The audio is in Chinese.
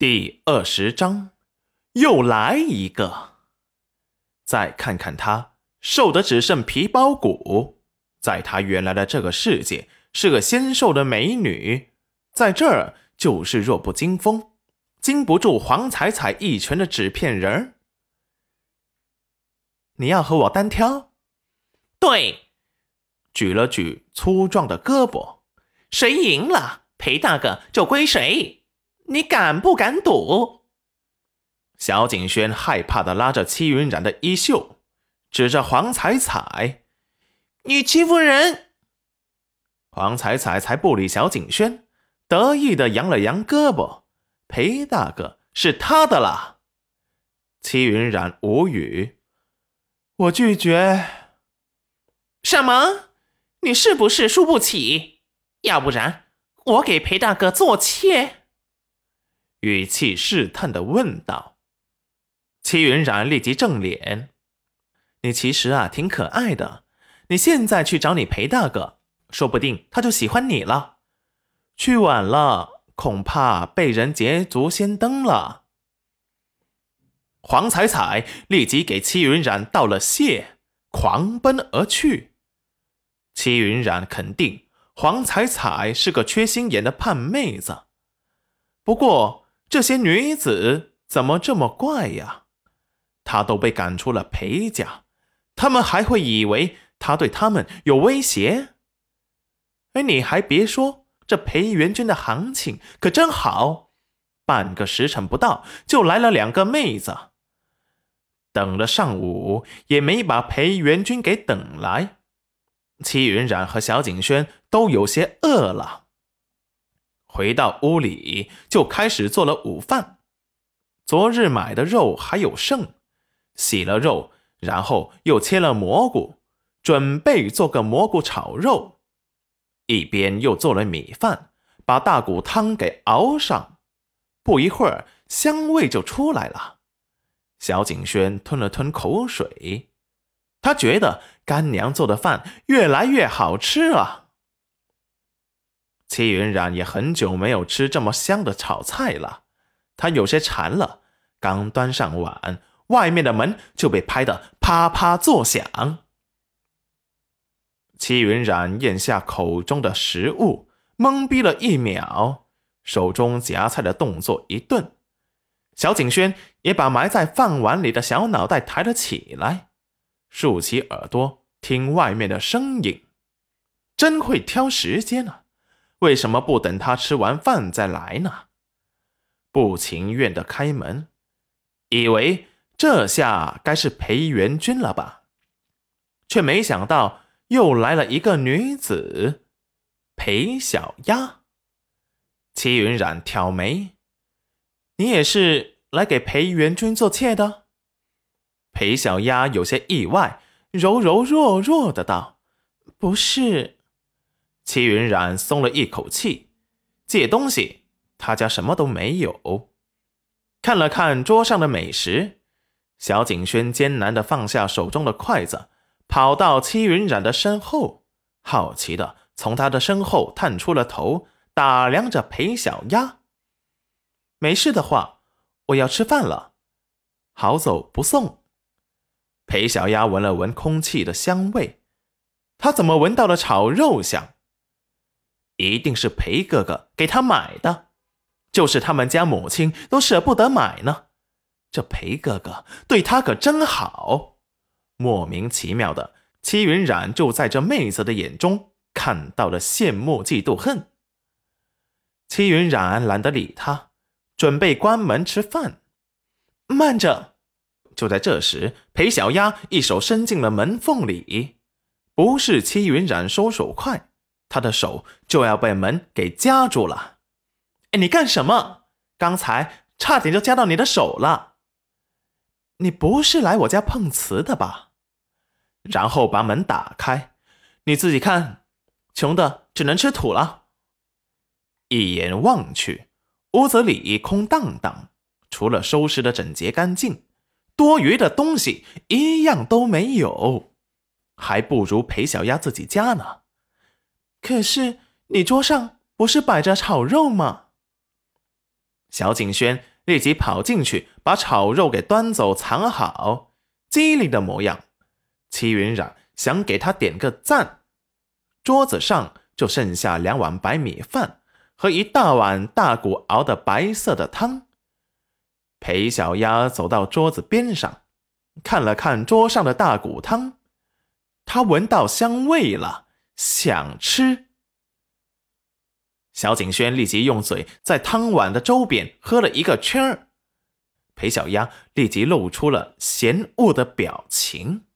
第二十章，又来一个。再看看她，瘦的只剩皮包骨。在她原来的这个世界，是个纤瘦的美女，在这儿就是弱不禁风，经不住黄彩彩一拳的纸片人儿。你要和我单挑？对，举了举粗壮的胳膊。谁赢了，裴大哥就归谁。你敢不敢赌？小景轩害怕的拉着戚云染的衣袖，指着黄彩彩：“你欺负人！”黄彩彩才不理小景轩，得意的扬了扬胳膊：“裴大哥是他的啦。”戚云染无语：“我拒绝。”什么？你是不是输不起？要不然我给裴大哥做妾？语气试探的问道。戚云染立即正脸：“你其实啊挺可爱的，你现在去找你裴大哥，说不定他就喜欢你了。去晚了，恐怕被人捷足先登了。”黄彩彩立即给戚云染道了谢，狂奔而去。戚云染肯定黄彩彩是个缺心眼的胖妹子，不过。这些女子怎么这么怪呀？他都被赶出了裴家，他们还会以为他对他们有威胁？哎，你还别说，这裴元君的行情可真好，半个时辰不到就来了两个妹子，等了上午也没把裴元君给等来。戚云染和小景轩都有些饿了。回到屋里，就开始做了午饭。昨日买的肉还有剩，洗了肉，然后又切了蘑菇，准备做个蘑菇炒肉。一边又做了米饭，把大骨汤给熬上。不一会儿，香味就出来了。小景轩吞了吞口水，他觉得干娘做的饭越来越好吃了。戚云染也很久没有吃这么香的炒菜了，他有些馋了。刚端上碗，外面的门就被拍得啪啪作响。戚云染咽下口中的食物，懵逼了一秒，手中夹菜的动作一顿。小景轩也把埋在饭碗里的小脑袋抬了起来，竖起耳朵听外面的声音，真会挑时间啊！为什么不等他吃完饭再来呢？不情愿的开门，以为这下该是裴元君了吧？却没想到又来了一个女子，裴小丫。齐云染挑眉：“你也是来给裴元君做妾的？”裴小丫有些意外，柔柔弱弱的道：“不是。”戚云染松了一口气，借东西，他家什么都没有。看了看桌上的美食，小景轩艰难的放下手中的筷子，跑到戚云染的身后，好奇的从他的身后探出了头，打量着裴小丫。没事的话，我要吃饭了，好走不送。裴小丫闻了闻空气的香味，他怎么闻到了炒肉香？一定是裴哥哥给他买的，就是他们家母亲都舍不得买呢。这裴哥哥对他可真好，莫名其妙的，戚云染就在这妹子的眼中看到了羡慕、嫉妒、恨。戚云染懒得理他，准备关门吃饭。慢着！就在这时，裴小丫一手伸进了门缝里，不是戚云染收手快。他的手就要被门给夹住了！哎，你干什么？刚才差点就夹到你的手了！你不是来我家碰瓷的吧？然后把门打开，你自己看，穷的只能吃土了。一眼望去，屋子里空荡荡，除了收拾的整洁干净，多余的东西一样都没有，还不如裴小丫自己家呢。可是你桌上不是摆着炒肉吗？小景轩立即跑进去，把炒肉给端走藏好，机灵的模样。齐云染想给他点个赞，桌子上就剩下两碗白米饭和一大碗大骨熬的白色的汤。裴小丫走到桌子边上，看了看桌上的大骨汤，她闻到香味了，想吃。小景轩立即用嘴在汤碗的周边喝了一个圈儿，裴小丫立即露出了嫌恶的表情。